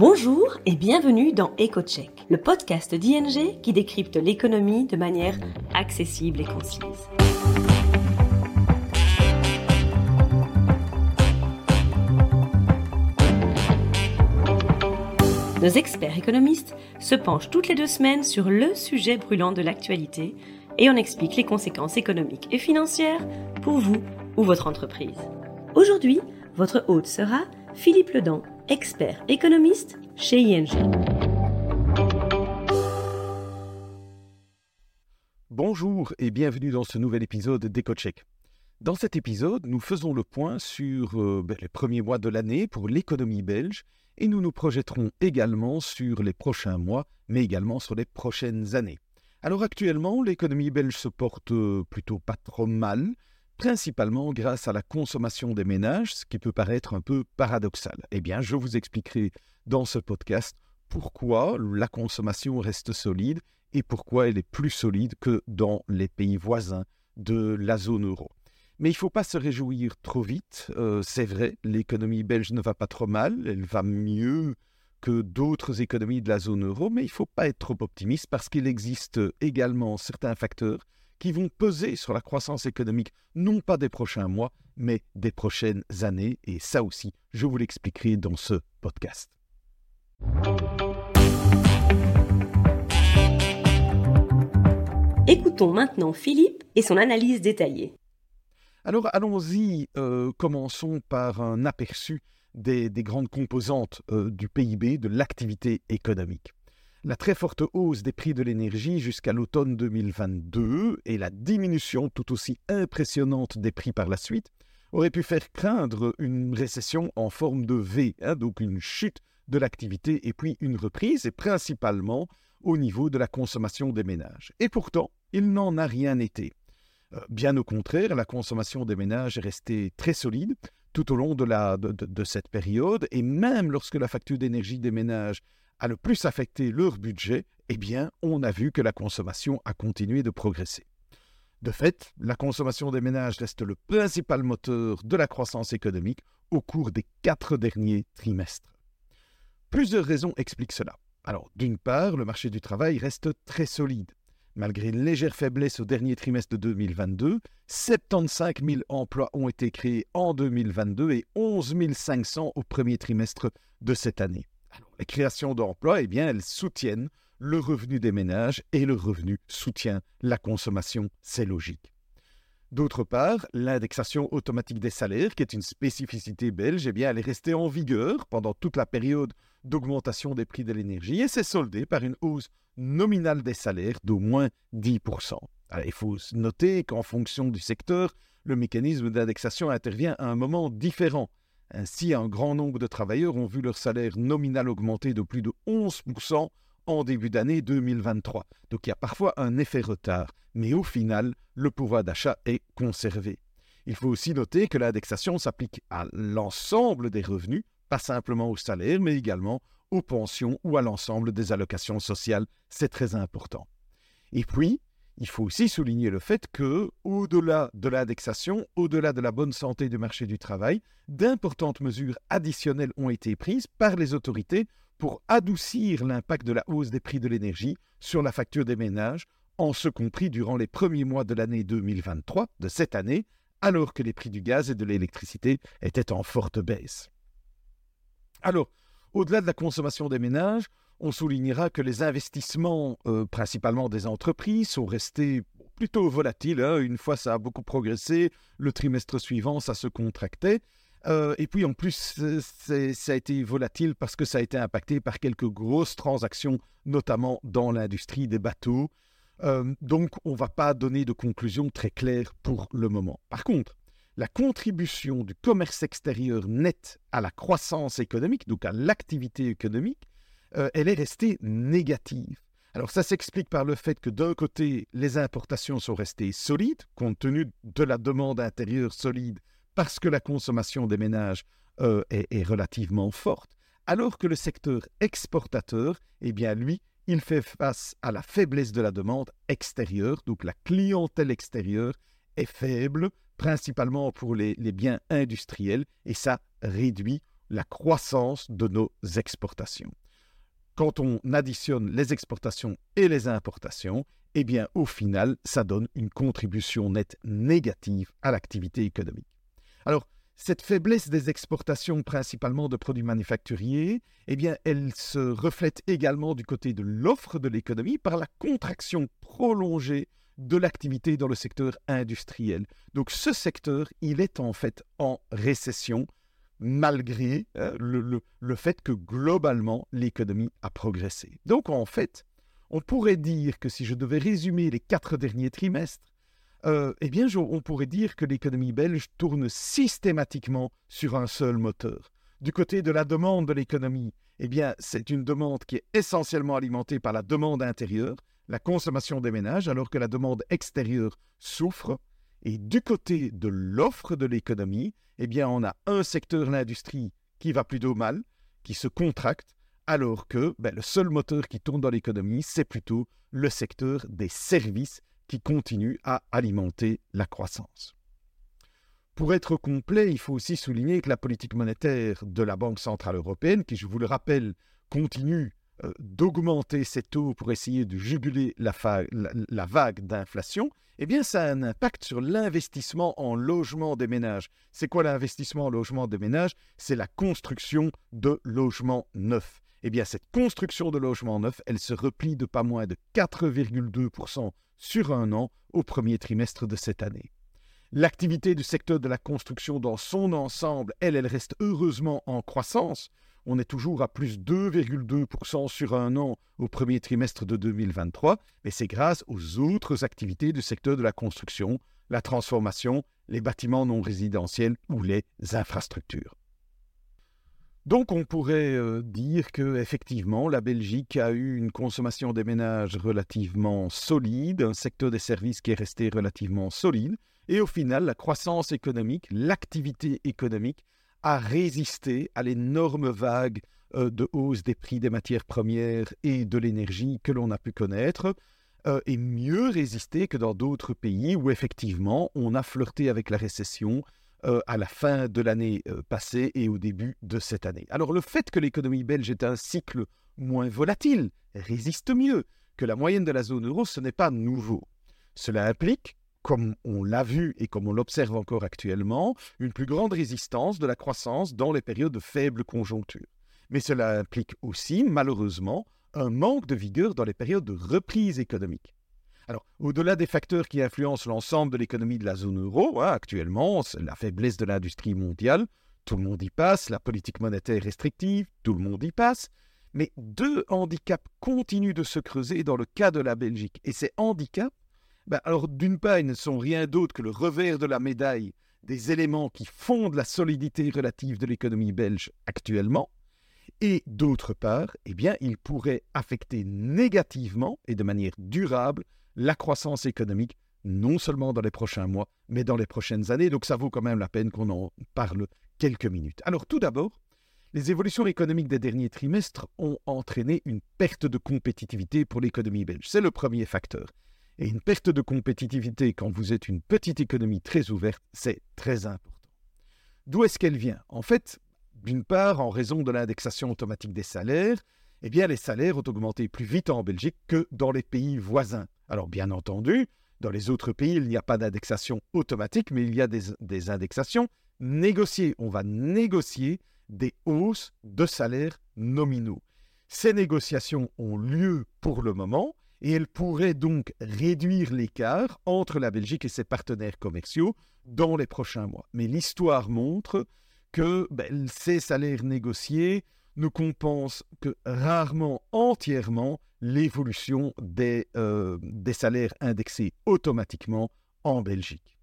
Bonjour et bienvenue dans EcoCheck, le podcast d'ING qui décrypte l'économie de manière accessible et concise. Nos experts économistes se penchent toutes les deux semaines sur le sujet brûlant de l'actualité et on explique les conséquences économiques et financières pour vous ou votre entreprise. Aujourd'hui, votre hôte sera Philippe Ledan, expert économiste chez ING. Bonjour et bienvenue dans ce nouvel épisode d'EcoCheck. Dans cet épisode, nous faisons le point sur euh, ben, les premiers mois de l'année pour l'économie belge et nous nous projetterons également sur les prochains mois, mais également sur les prochaines années. Alors actuellement, l'économie belge se porte euh, plutôt pas trop mal, principalement grâce à la consommation des ménages, ce qui peut paraître un peu paradoxal. Eh bien, je vous expliquerai dans ce podcast pourquoi la consommation reste solide et pourquoi elle est plus solide que dans les pays voisins de la zone euro. Mais il ne faut pas se réjouir trop vite. Euh, c'est vrai, l'économie belge ne va pas trop mal, elle va mieux que d'autres économies de la zone euro, mais il ne faut pas être trop optimiste parce qu'il existe également certains facteurs qui vont peser sur la croissance économique, non pas des prochains mois, mais des prochaines années. Et ça aussi, je vous l'expliquerai dans ce podcast. Écoutons maintenant Philippe et son analyse détaillée. Alors allons-y, euh, commençons par un aperçu des, grandes composantes euh, du PIB, de l'activité économique. La très forte hausse des prix de l'énergie jusqu'à l'automne 2022 et la diminution tout aussi impressionnante des prix par la suite auraient pu faire craindre une récession en forme de V, hein, donc une chute de l'activité et puis une reprise, et principalement au niveau de la consommation des ménages. Et pourtant, il n'en a rien été. Euh, bien au contraire, la consommation des ménages est restée très solide tout au long de, cette période, et même lorsque la facture d'énergie des ménages a le plus affecté leur budget, eh bien, on a vu que la consommation a continué de progresser. De fait, la consommation des ménages reste le principal moteur de la croissance économique au cours des quatre derniers trimestres. Plusieurs raisons expliquent cela. Alors, d'une part, le marché du travail reste très solide. Malgré une légère faiblesse au dernier trimestre de 2022, 75 000 emplois ont été créés en 2022 et 11 500 au premier trimestre de cette année les créations d'emplois, eh bien, elles soutiennent le revenu des ménages et le revenu soutient la consommation, c'est logique. D'autre part, l'indexation automatique des salaires, qui est une spécificité belge, eh bien, elle est restée en vigueur pendant toute la période d'augmentation des prix de l'énergie et s'est soldée par une hausse nominale des salaires d'au moins 10%. il faut noter qu'en fonction du secteur, le mécanisme d'indexation intervient à un moment différent. Ainsi, un grand nombre de travailleurs ont vu leur salaire nominal augmenter de plus de 11% en début d'année 2023. Donc il y a parfois un effet retard, mais au final, le pouvoir d'achat est conservé. Il faut aussi noter que l'indexation s'applique à l'ensemble des revenus, pas simplement au salaire, mais également aux pensions ou à l'ensemble des allocations sociales. C'est très important. Et puis, il faut aussi souligner le fait que, au-delà de l'indexation, au-delà de la bonne santé du marché du travail, d'importantes mesures additionnelles ont été prises par les autorités pour adoucir l'impact de la hausse des prix de l'énergie sur la facture des ménages, en ce compris durant les premiers mois de l'année 2023, de cette année, alors que les prix du gaz et de l'électricité étaient en forte baisse. Alors, au-delà de la consommation des ménages, on soulignera que les investissements, euh, principalement des entreprises, sont restés plutôt volatiles. Hein. Une fois ça a beaucoup progressé, le trimestre suivant, ça se contractait. Euh, et puis en plus, ça a été volatile parce que ça a été impacté par quelques grosses transactions, notamment dans l'industrie des bateaux. Euh, donc on ne va pas donner de conclusion très claire pour le moment. Par contre, la contribution du commerce extérieur net à la croissance économique, donc à l'activité économique, euh, elle est restée négative. Alors ça s'explique par le fait que d'un côté, les importations sont restées solides, compte tenu de la demande intérieure solide, parce que la consommation des ménages euh, est, relativement forte, alors que le secteur exportateur, eh bien lui, il fait face à la faiblesse de la demande extérieure, donc la clientèle extérieure est faible, principalement pour les biens industriels, et ça réduit la croissance de nos exportations. Quand on additionne les exportations et les importations, eh au final, ça donne une contribution nette négative à l'activité économique. Cette faiblesse des exportations principalement de produits manufacturiers, eh elle se reflète également du côté de l'offre de l'économie par la contraction prolongée de l'activité dans le secteur industriel. Donc ce secteur, il est en fait en récession malgré euh, le, le, fait que globalement l'économie a progressé. Donc en fait, on pourrait dire que si je devais résumer les quatre derniers trimestres, euh, eh bien, on pourrait dire que l'économie belge tourne systématiquement sur un seul moteur. Du côté de la demande de l'économie, eh bien, c'est une demande qui est essentiellement alimentée par la demande intérieure, la consommation des ménages, alors que la demande extérieure souffre. Et du côté de l'offre de l'économie, eh on a un secteur, l'industrie, qui va plutôt mal, qui se contracte, alors que ben, le seul moteur qui tourne dans l'économie, c'est plutôt le secteur des services qui continue à alimenter la croissance. Pour être complet, il faut aussi souligner que la politique monétaire de la Banque centrale européenne, qui, je vous le rappelle, continue d'augmenter ses taux pour essayer de juguler la, la vague d'inflation, eh bien, ça a un impact sur l'investissement en logement des ménages. C'est quoi l'investissement en logement des ménages? C'est la construction de logements neufs. Eh bien, cette construction de logements neufs, elle se replie de pas moins de 4,2% sur un an au premier trimestre de cette année. L'activité du secteur de la construction dans son ensemble, elle, elle reste heureusement en croissance. On est toujours à plus 2,2% sur un an au premier trimestre de 2023, mais c'est grâce aux autres activités du secteur de la construction, la transformation, les bâtiments non résidentiels ou les infrastructures. Donc on pourrait euh, dire que effectivement la Belgique a eu une consommation des ménages relativement solide, un secteur des services qui est resté relativement solide, et au final la croissance économique, l'activité économique a résisté à l'énorme vague euh, de hausse des prix des matières premières et de l'énergie que l'on a pu connaître, euh, et mieux résisté que dans d'autres pays où effectivement on a flirté avec la récession, euh, à la fin de l'année passée et au début de cette année. Alors le fait que l'économie belge est un cycle moins volatile résiste mieux que la moyenne de la zone euro, ce n'est pas nouveau. Cela implique, comme on l'a vu et comme on l'observe encore actuellement, une plus grande résistance de la croissance dans les périodes de faible conjoncture. Mais cela implique aussi, malheureusement, un manque de vigueur dans les périodes de reprise économique. Alors, au-delà des facteurs qui influencent l'ensemble de l'économie de la zone euro, hein, actuellement, la faiblesse de l'industrie mondiale, tout le monde y passe, la politique monétaire restrictive, tout le monde y passe, mais deux handicaps continuent de se creuser dans le cas de la Belgique. Et ces handicaps, ben, alors d'une part, ils ne sont rien d'autre que le revers de la médaille des éléments qui fondent la solidité relative de l'économie belge actuellement, et d'autre part, eh bien, ils pourraient affecter négativement et de manière durable la croissance économique, non seulement dans les prochains mois, mais dans les prochaines années. Donc ça vaut quand même la peine qu'on en parle quelques minutes. Alors tout d'abord, les évolutions économiques des derniers trimestres ont entraîné une perte de compétitivité pour l'économie belge. C'est le premier facteur. Et une perte de compétitivité quand vous êtes une petite économie très ouverte, c'est très important. D'où est-ce qu'elle vient? En fait, d'une part, en raison de l'indexation automatique des salaires, eh bien, les salaires ont augmenté plus vite en Belgique que dans les pays voisins. Alors bien entendu, dans les autres pays, il n'y a pas d'indexation automatique, mais il y a des, indexations négociées. On va négocier des hausses de salaires nominaux. Ces négociations ont lieu pour le moment et elles pourraient donc réduire l'écart entre la Belgique et ses partenaires commerciaux dans les prochains mois. Mais l'histoire montre que ben, ces salaires négociés ne compensent que rarement entièrement l'évolution des, euh, des salaires indexés automatiquement en Belgique.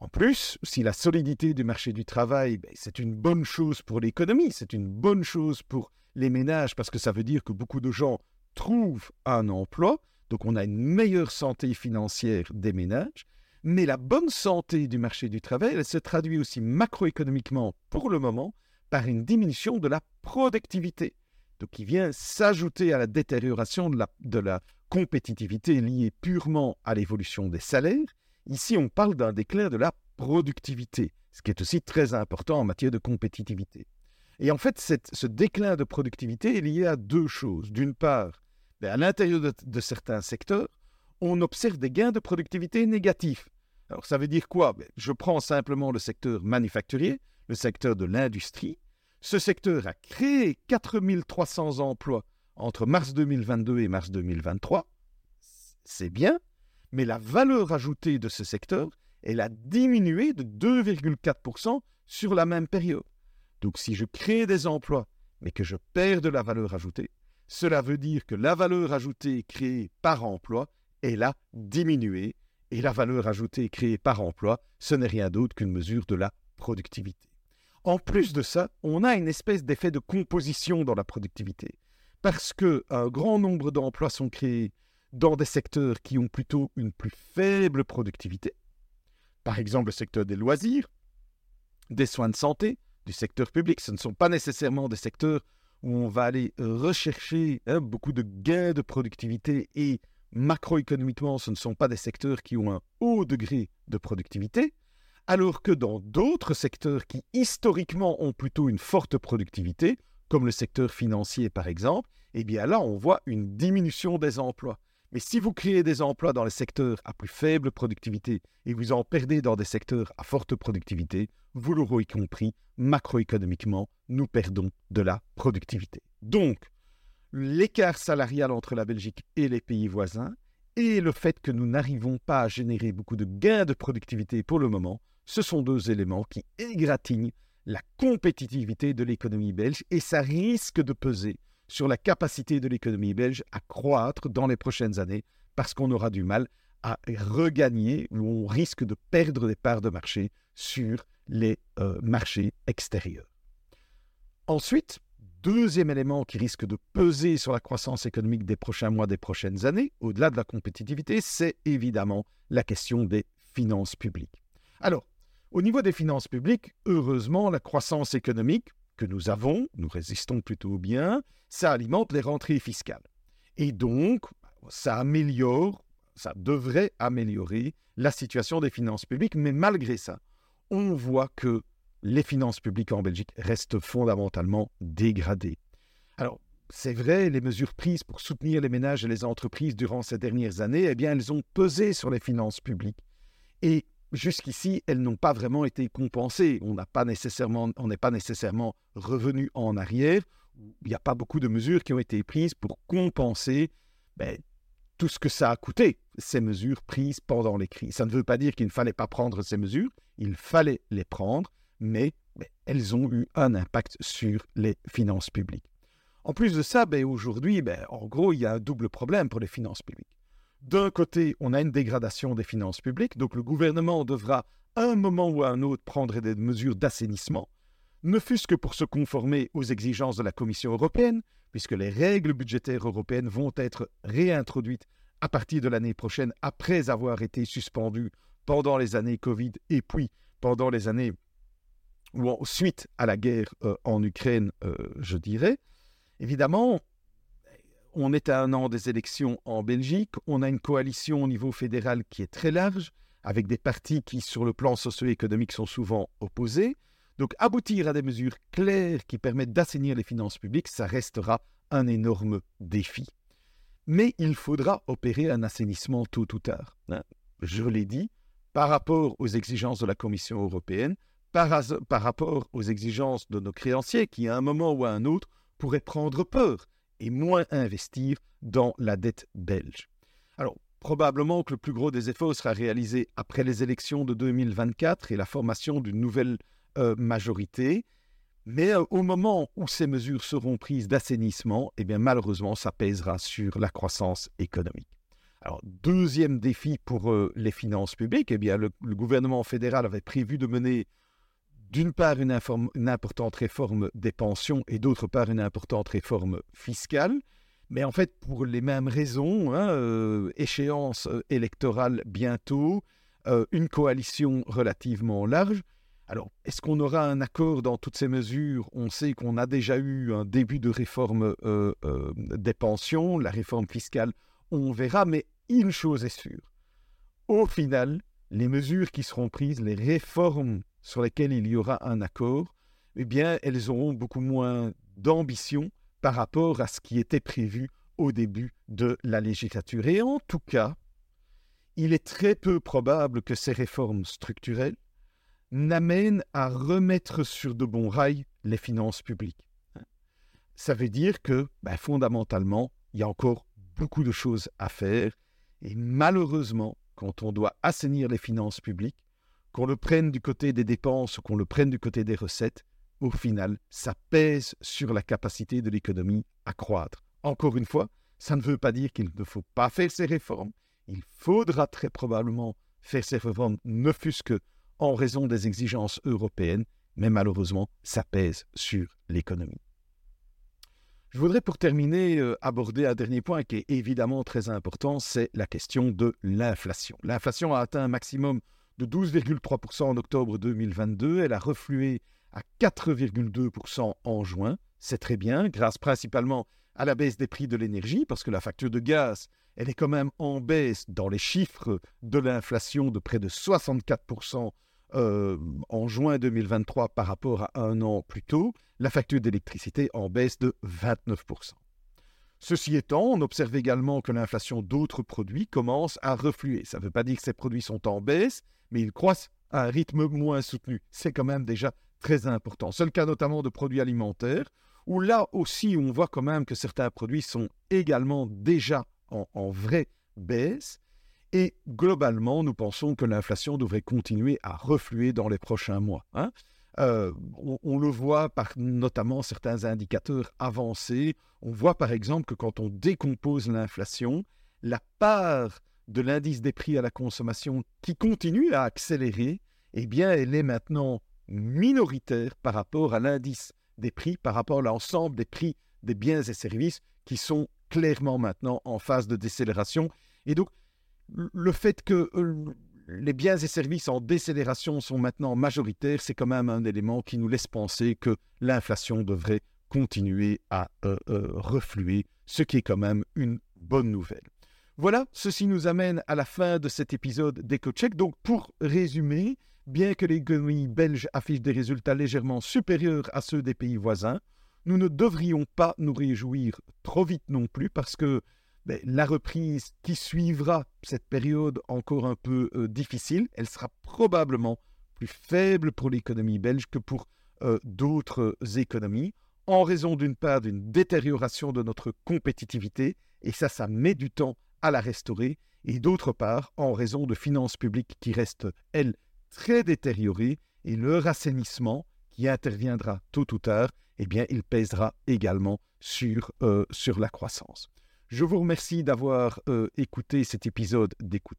En plus, si la solidité du marché du travail, ben, c'est une bonne chose pour l'économie, c'est une bonne chose pour les ménages, parce que ça veut dire que beaucoup de gens trouvent un emploi, donc on a une meilleure santé financière des ménages, mais la bonne santé du marché du travail, elle se traduit aussi macroéconomiquement pour le moment par une diminution de la productivité donc qui vient s'ajouter à la détérioration de la, de la compétitivité liée purement à l'évolution des salaires. Ici, on parle d'un déclin de la productivité, ce qui est aussi très important en matière de compétitivité. Et en fait, ce déclin de productivité est lié à deux choses. D'une part, à l'intérieur de, certains secteurs, on observe des gains de productivité négatifs. Alors ça veut dire quoi? Ben, Je prends simplement le secteur manufacturier, le secteur de l'industrie. Ce secteur a créé 4300 emplois entre mars 2022 et mars 2023. C'est bien, mais la valeur ajoutée de ce secteur, elle a diminué de 2,4% sur la même période. Donc si je crée des emplois, mais que je perds de la valeur ajoutée, cela veut dire que la valeur ajoutée créée par emploi, elle a diminué, et la valeur ajoutée créée par emploi, ce n'est rien d'autre qu'une mesure de la productivité. En plus de ça, on a une espèce d'effet de composition dans la productivité, parce qu'un grand nombre d'emplois sont créés dans des secteurs qui ont plutôt une plus faible productivité, par exemple le secteur des loisirs, des soins de santé, du secteur public. Ce ne sont pas nécessairement des secteurs où on va aller rechercher hein, beaucoup de gains de productivité et macroéconomiquement, ce ne sont pas des secteurs qui ont un haut degré de productivité, alors que dans d'autres secteurs qui historiquement ont plutôt une forte productivité, comme le secteur financier par exemple, eh bien là on voit une diminution des emplois. Mais si vous créez des emplois dans les secteurs à plus faible productivité et vous en perdez dans des secteurs à forte productivité, vous l'aurez compris, macroéconomiquement, nous perdons de la productivité. Donc, l'écart salarial entre la Belgique et les pays voisins et le fait que nous n'arrivons pas à générer beaucoup de gains de productivité pour le moment, ce sont deux éléments qui égratignent la compétitivité de l'économie belge et ça risque de peser sur la capacité de l'économie belge à croître dans les prochaines années parce qu'on aura du mal à regagner ou on risque de perdre des parts de marché sur les euh, marchés extérieurs. Ensuite, deuxième élément qui risque de peser sur la croissance économique des prochains mois, des prochaines années, au-delà de la compétitivité, c'est évidemment la question des finances publiques. Alors, au niveau des finances publiques, heureusement, la croissance économique, que nous avons, nous résistons plutôt bien, ça alimente les rentrées fiscales. Et donc, ça améliore, ça devrait améliorer la situation des finances publiques, mais malgré ça, on voit que les finances publiques en Belgique restent fondamentalement dégradées. Alors, c'est vrai, les mesures prises pour soutenir les ménages et les entreprises durant ces dernières années, eh bien, elles ont pesé sur les finances publiques. Et jusqu'ici, elles n'ont pas vraiment été compensées. On n'est pas nécessairement, revenu en arrière. Il n'y a pas beaucoup de mesures qui ont été prises pour compenser ben, tout ce que ça a coûté, ces mesures prises pendant les crises. Ça ne veut pas dire qu'il ne fallait pas prendre ces mesures, il fallait les prendre, mais, ben, elles ont eu un impact sur les finances publiques. En plus de ça, ben, aujourd'hui, en gros, il y a un double problème pour les finances publiques. D'un côté, on a une dégradation des finances publiques, donc le gouvernement devra, à un moment ou à un autre, prendre des mesures d'assainissement, ne fût-ce que pour se conformer aux exigences de la Commission européenne, puisque les règles budgétaires européennes vont être réintroduites à partir de l'année prochaine, après avoir été suspendues pendant les années Covid et puis pendant les années ou suite à la guerre euh, en Ukraine, euh, je dirais. Évidemment, on est à un an des élections en Belgique, on a une coalition au niveau fédéral qui est très large, avec des partis qui, sur le plan socio-économique, sont souvent opposés. Donc aboutir à des mesures claires qui permettent d'assainir les finances publiques, ça restera un énorme défi. Mais il faudra opérer un assainissement tôt ou tard. Hein. Je l'ai dit, par rapport aux exigences de la Commission européenne, par, par rapport aux exigences de nos créanciers qui, à un moment ou à un autre, pourraient prendre peur et moins investir dans la dette belge. Alors, probablement que le plus gros des efforts sera réalisé après les élections de 2024 et la formation d'une nouvelle euh, majorité. Mais euh, au moment où ces mesures seront prises d'assainissement, eh bien malheureusement, ça pèsera sur la croissance économique. Alors, deuxième défi pour euh, les finances publiques, eh bien le, gouvernement fédéral avait prévu de mener d'une part une, importante réforme des pensions et d'autre part une importante réforme fiscale. Mais en fait, pour les mêmes raisons, hein, euh, échéance euh, électorale bientôt, euh, une coalition relativement large. Alors, est-ce qu'on aura un accord dans toutes ces mesures? On sait qu'on a déjà eu un début de réforme des pensions, la réforme fiscale, on verra, mais une chose est sûre. Au final, les mesures qui seront prises, les réformes sur lesquels il y aura un accord, eh bien, elles auront beaucoup moins d'ambition par rapport à ce qui était prévu au début de la législature. Et en tout cas, il est très peu probable que ces réformes structurelles n'amènent à remettre sur de bons rails les finances publiques. Ça veut dire que, ben, fondamentalement, il y a encore beaucoup de choses à faire. Et malheureusement, quand on doit assainir les finances publiques, qu'on le prenne du côté des dépenses ou qu'on le prenne du côté des recettes, au final, ça pèse sur la capacité de l'économie à croître. Encore une fois, ça ne veut pas dire qu'il ne faut pas faire ces réformes. Il faudra très probablement faire ces réformes, ne fût-ce que en raison des exigences européennes, mais malheureusement, ça pèse sur l'économie. Je voudrais pour terminer euh, aborder un dernier point qui est évidemment très important, c'est la question de l'inflation. L'inflation a atteint un maximum de 12,3% en octobre 2022, elle a reflué à 4,2% en juin. C'est très bien, grâce principalement à la baisse des prix de l'énergie, parce que la facture de gaz, elle est quand même en baisse dans les chiffres de l'inflation de près de 64% euh, en juin 2023 par rapport à un an plus tôt. La facture d'électricité en baisse de 29%. Ceci étant, on observe également que l'inflation d'autres produits commence à refluer. Ça ne veut pas dire que ces produits sont en baisse, mais ils croissent à un rythme moins soutenu. C'est quand même déjà très important. C'est le cas notamment de produits alimentaires, où là aussi on voit quand même que certains produits sont également déjà en, vraie baisse. Et globalement, nous pensons que l'inflation devrait continuer à refluer dans les prochains mois. Hein. Euh, on, le voit par notamment certains indicateurs avancés. On voit par exemple que quand on décompose l'inflation, la part de l'indice des prix à la consommation qui continue à accélérer, eh bien, elle est maintenant minoritaire par rapport à l'indice des prix, par rapport à l'ensemble des prix des biens et services qui sont clairement maintenant en phase de décélération. Et donc, le fait que euh, les biens et services en décélération sont maintenant majoritaires, c'est quand même un élément qui nous laisse penser que l'inflation devrait continuer à euh, euh, refluer, ce qui est quand même une bonne nouvelle. Voilà, ceci nous amène à la fin de cet épisode d'EcoCheck. Donc, pour résumer, bien que l'économie belge affiche des résultats légèrement supérieurs à ceux des pays voisins, nous ne devrions pas nous réjouir trop vite non plus parce que ben, la reprise qui suivra cette période encore un peu euh, difficile, elle sera probablement plus faible pour l'économie belge que pour euh, d'autres économies, en raison d'une part d'une détérioration de notre compétitivité, et ça, ça met du temps à la restaurer, et d'autre part en raison de finances publiques qui restent, elles, très détérioré et leur assainissement qui interviendra tôt ou tard, eh bien, il pèsera également sur, euh, sur la croissance. Je vous remercie d'avoir euh, écouté cet épisode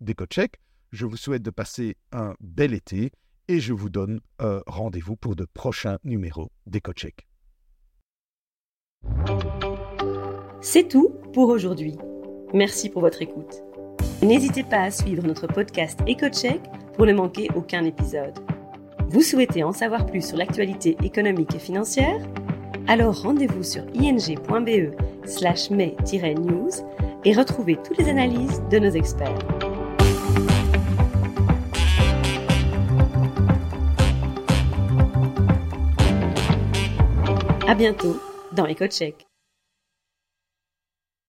d'EcoCheck. Je vous souhaite de passer un bel été et je vous donne euh, rendez-vous pour de prochains numéros d'EcoCheck. C'est tout pour aujourd'hui. Merci pour votre écoute. N'hésitez pas à suivre notre podcast EcoCheck pour ne manquer aucun épisode. Vous souhaitez en savoir plus sur l'actualité économique et financière? Alors rendez-vous sur ing.be slash news et retrouvez toutes les analyses de nos experts. À bientôt dans EcoCheck.